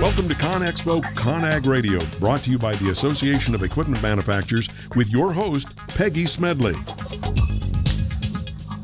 Welcome to ConExpo ConAg Radio, brought to you by the Association of Equipment Manufacturers with your host, Peggy Smedley.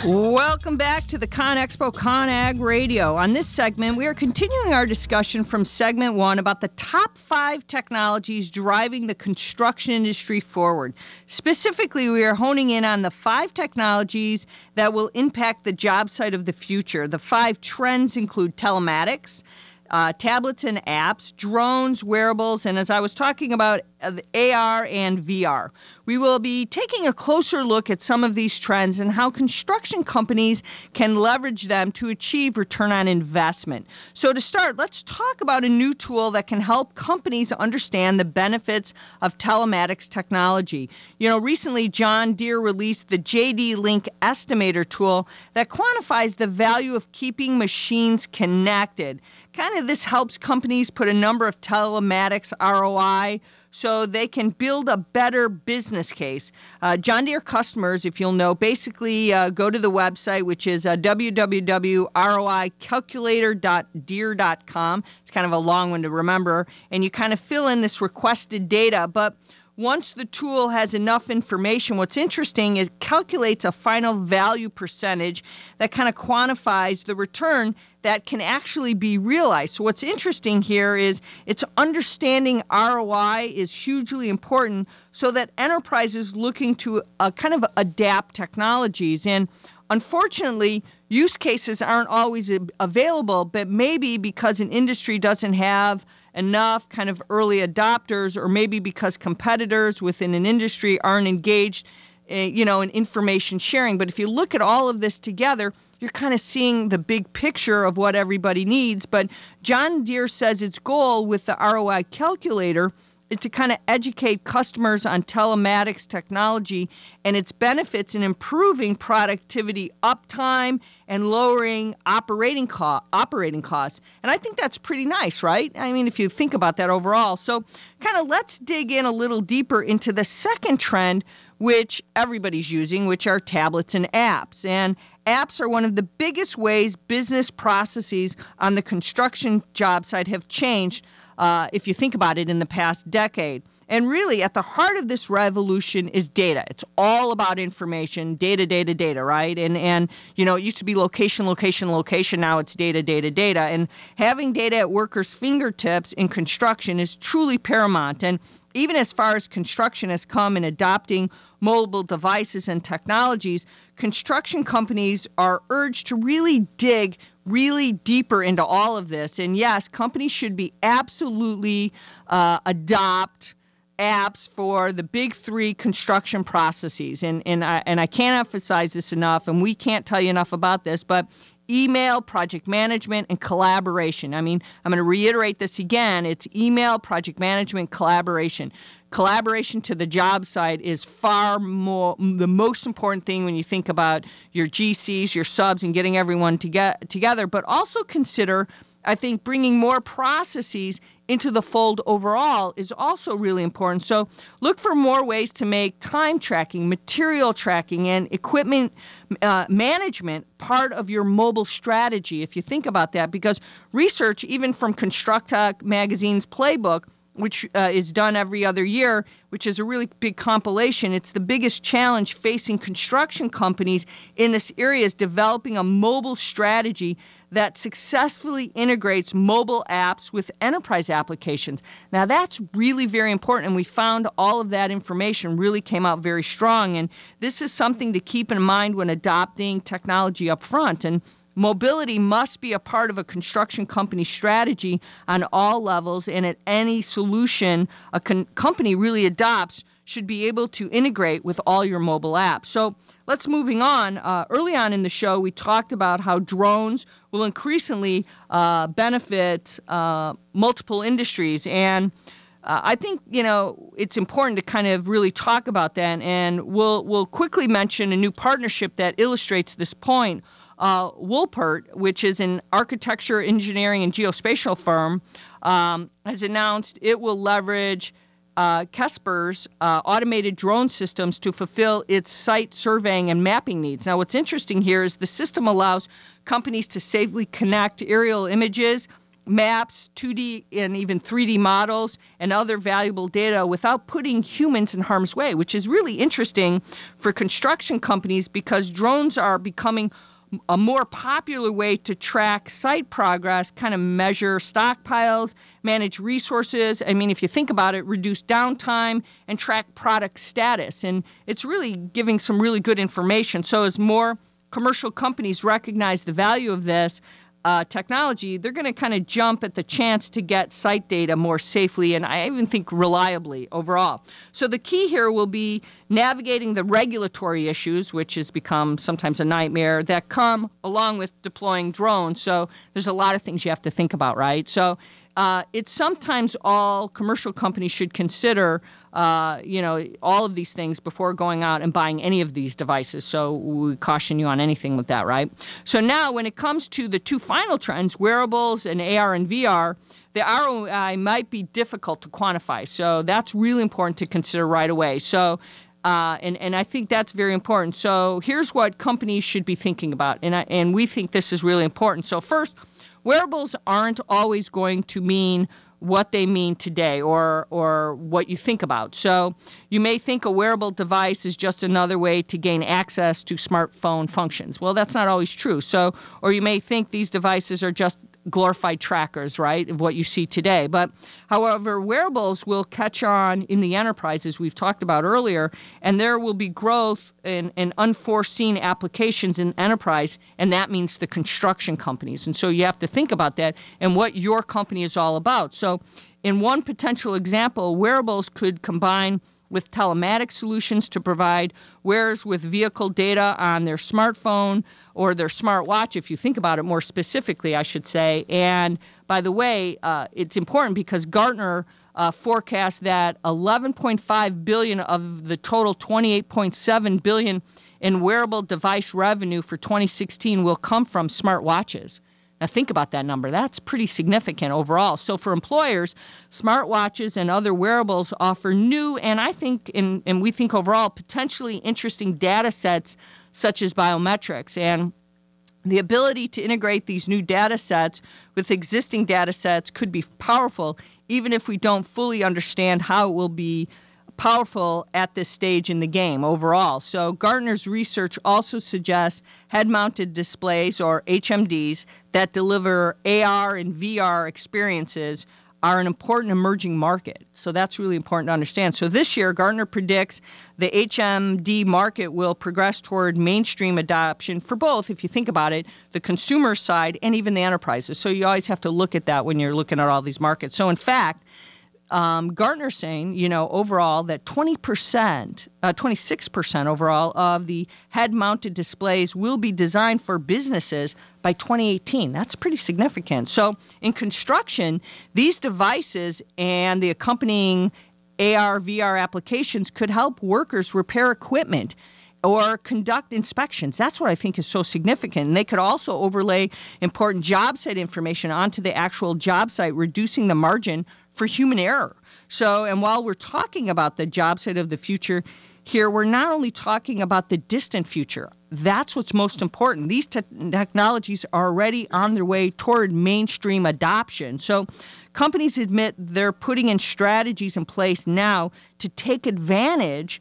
Welcome back to the ConExpo ConAg Radio. On this segment, we are continuing our discussion from segment one about the top five technologies driving the construction industry forward. Specifically, we are honing in on the five technologies that will impact the job site of the future. The five trends include telematics, uh, tablets and apps, drones, wearables, and as I was talking about, uh, AR and VR. We will be taking a closer look at some of these trends and how construction companies can leverage them to achieve return on investment. So, to start, let's talk about a new tool that can help companies understand the benefits of telematics technology. You know, recently John Deere released the JD Link Estimator tool that quantifies the value of keeping machines connected kind of this helps companies put a number of telematics ROI so they can build a better business case. Uh, John Deere customers, if you'll know, basically uh, go to the website, which is uh, www.roicalculator.deere.com. It's kind of a long one to remember, and you kind of fill in this requested data, but once the tool has enough information, what's interesting, it calculates a final value percentage that kind of quantifies the return that can actually be realized. So, what's interesting here is it's understanding ROI is hugely important so that enterprises looking to uh, kind of adapt technologies. And unfortunately, use cases aren't always available, but maybe because an industry doesn't have enough kind of early adopters, or maybe because competitors within an industry aren't engaged, uh, you know, in information sharing. But if you look at all of this together, you're kind of seeing the big picture of what everybody needs. But John Deere says its goal with the ROI calculator is to kind of educate customers on telematics technology and its benefits in improving productivity uptime and lowering operating co- operating costs. And I think that's pretty nice, right? I mean, if you think about that overall. So, kind of let's dig in a little deeper into the second trend which everybody's using, which are tablets and apps. And apps are one of the biggest ways business processes on the construction job site have changed uh, if you think about it, in the past decade. And really, at the heart of this revolution is data. It's all about information, data, data, data, right? And and you know, it used to be location, location, location. Now it's data, data, data. And having data at workers' fingertips in construction is truly paramount. And even as far as construction has come in adopting mobile devices and technologies, construction companies are urged to really dig really deeper into all of this. And yes, companies should be absolutely uh, adopt apps for the big three construction processes. And, and, I, and I can't emphasize this enough, and we can't tell you enough about this, but email, project management, and collaboration. I mean, I'm going to reiterate this again it's email, project management, collaboration. Collaboration to the job site is far more the most important thing when you think about your GCs, your subs, and getting everyone to get together, but also consider I think bringing more processes into the fold overall is also really important. So look for more ways to make time tracking, material tracking, and equipment uh, management part of your mobile strategy. If you think about that, because research, even from Constructech magazine's playbook, which uh, is done every other year, which is a really big compilation. It's the biggest challenge facing construction companies in this area is developing a mobile strategy that successfully integrates mobile apps with enterprise applications. Now that's really very important and we found all of that information really came out very strong. And this is something to keep in mind when adopting technology up front and Mobility must be a part of a construction company strategy on all levels, and at any solution a con- company really adopts should be able to integrate with all your mobile apps. So let's moving on. Uh, early on in the show, we talked about how drones will increasingly uh, benefit uh, multiple industries, and uh, I think you know it's important to kind of really talk about that, and we'll we'll quickly mention a new partnership that illustrates this point uh, Woolpert, which is an architecture, engineering, and geospatial firm, um, has announced it will leverage uh, Kespry's uh, automated drone systems to fulfill its site surveying and mapping needs. Now, what's interesting here is the system allows companies to safely connect aerial images, maps, 2D and even 3D models, and other valuable data without putting humans in harm's way, which is really interesting for construction companies because drones are becoming a more popular way to track site progress, kind of measure stockpiles, manage resources. I mean, if you think about it, reduce downtime and track product status. And it's really giving some really good information. So, as more commercial companies recognize the value of this, uh, technology, they're going to kind of jump at the chance to get site data more safely and I even think reliably overall. So the key here will be navigating the regulatory issues, which has become sometimes a nightmare, that come along with deploying drones. So there's a lot of things you have to think about, right? So uh, it's sometimes all commercial companies should consider, uh, you know, all of these things before going out and buying any of these devices. So we caution you on anything with that, right? So now, when it comes to the two final trends, wearables and AR and VR, the ROI might be difficult to quantify. So that's really important to consider right away. So uh, and, and I think that's very important. So here's what companies should be thinking about. And, I, and we think this is really important. So, first, wearables aren't always going to mean what they mean today or or what you think about. So you may think a wearable device is just another way to gain access to smartphone functions. Well, that's not always true. So or you may think these devices are just glorified trackers, right, of what you see today. But however, wearables will catch on in the enterprises we've talked about earlier, and there will be growth in, in unforeseen applications in enterprise, and that means the construction companies. And so you have to think about that and what your company is all about. So, in one potential example, wearables could combine with telematic solutions to provide wearers with vehicle data on their smartphone or their smartwatch, if you think about it more specifically, I should say. And by the way, uh, it's important because Gartner uh, forecasts that 11.5 billion of the total 28.7 billion in wearable device revenue for 2016 will come from smartwatches. Now, think about that number. That's pretty significant overall. So, for employers, smartwatches and other wearables offer new and I think, and, and we think overall, potentially interesting data sets such as biometrics. And the ability to integrate these new data sets with existing data sets could be powerful, even if we don't fully understand how it will be powerful at this stage in the game overall. So, Gartner's research also suggests head mounted displays, or HMDs, that deliver AR and VR experiences are an important emerging market. So that's really important to understand. So this year, Gartner predicts the HMD market will progress toward mainstream adoption for both, if you think about it, the consumer side and even the enterprises. So you always have to look at that when you're looking at all these markets. So in fact, um, Gartner saying, you know, overall that 20%, uh, 26% overall of the head-mounted displays will be designed for businesses by 2018. That's pretty significant. So in construction, these devices and the accompanying AR, VR applications could help workers repair equipment or conduct inspections. That's what I think is so significant. And they could also overlay important job site information onto the actual job site, reducing the margin for human error. So, and while we're talking about the job site of the future, here we're not only talking about the distant future. That's what's most important. These te- technologies are already on their way toward mainstream adoption. So companies admit they're putting in strategies in place now to take advantage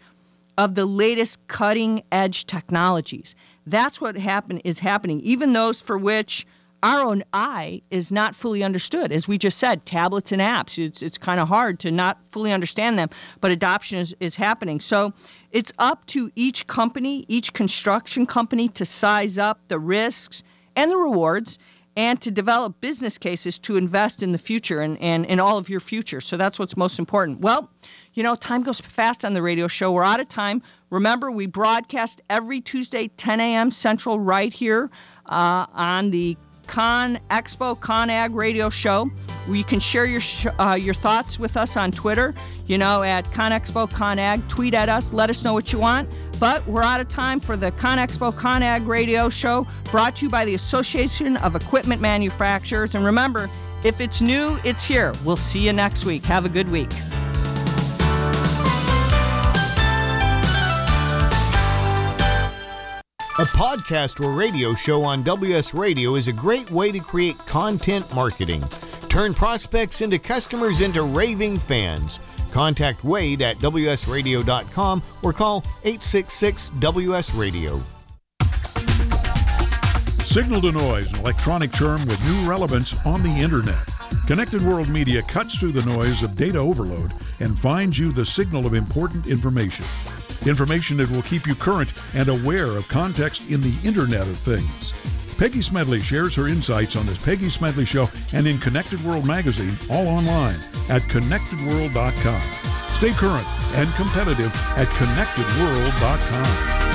of the latest cutting edge technologies. That's what happen is happening. Even those for which our own eye is not fully understood. As we just said, tablets and apps, it's, it's kind of hard to not fully understand them, but adoption is, is happening. So it's up to each company, each construction company to size up the risks and the rewards and to develop business cases to invest in the future and, and in all of your future. So that's what's most important. Well, you know, time goes fast on the radio show. We're out of time. Remember, we broadcast every Tuesday, 10 a.m. Central, right here uh, on the Con Expo ConAg radio show you can share your sh- uh, your thoughts with us on Twitter, you know, at ConExpo ConAg. Tweet at us, let us know what you want. But we're out of time for the ConExpo ConAg radio show brought to you by the Association of Equipment Manufacturers. And remember, if it's new, it's here. We'll see you next week. Have a good week. A podcast or radio show on WS Radio is a great way to create content marketing. Turn prospects into customers into raving fans. Contact Wade at WSRadio.com or call 866 WS Radio. Signal to noise, an electronic term with new relevance on the internet. Connected World Media cuts through the noise of data overload and finds you the signal of important information. Information that will keep you current and aware of context in the Internet of Things. Peggy Smedley shares her insights on this Peggy Smedley Show and in Connected World magazine, all online at connectedworld.com. Stay current and competitive at connectedworld.com.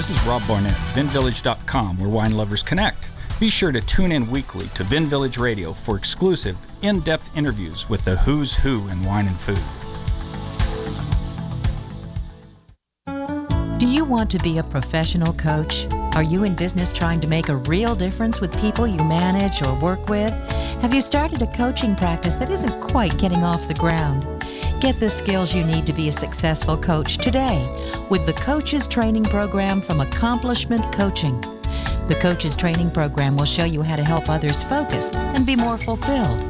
This is Rob Barnett, VinVillage.com, where wine lovers connect. Be sure to tune in weekly to Vin Village Radio for exclusive, in depth interviews with the who's who in wine and food. Do you want to be a professional coach? Are you in business trying to make a real difference with people you manage or work with? Have you started a coaching practice that isn't quite getting off the ground? Get the skills you need to be a successful coach today with the Coaches Training Program from Accomplishment Coaching. The Coaches Training Program will show you how to help others focus and be more fulfilled.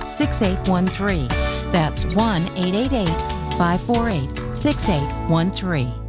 6813. That's 1 888 548 6813.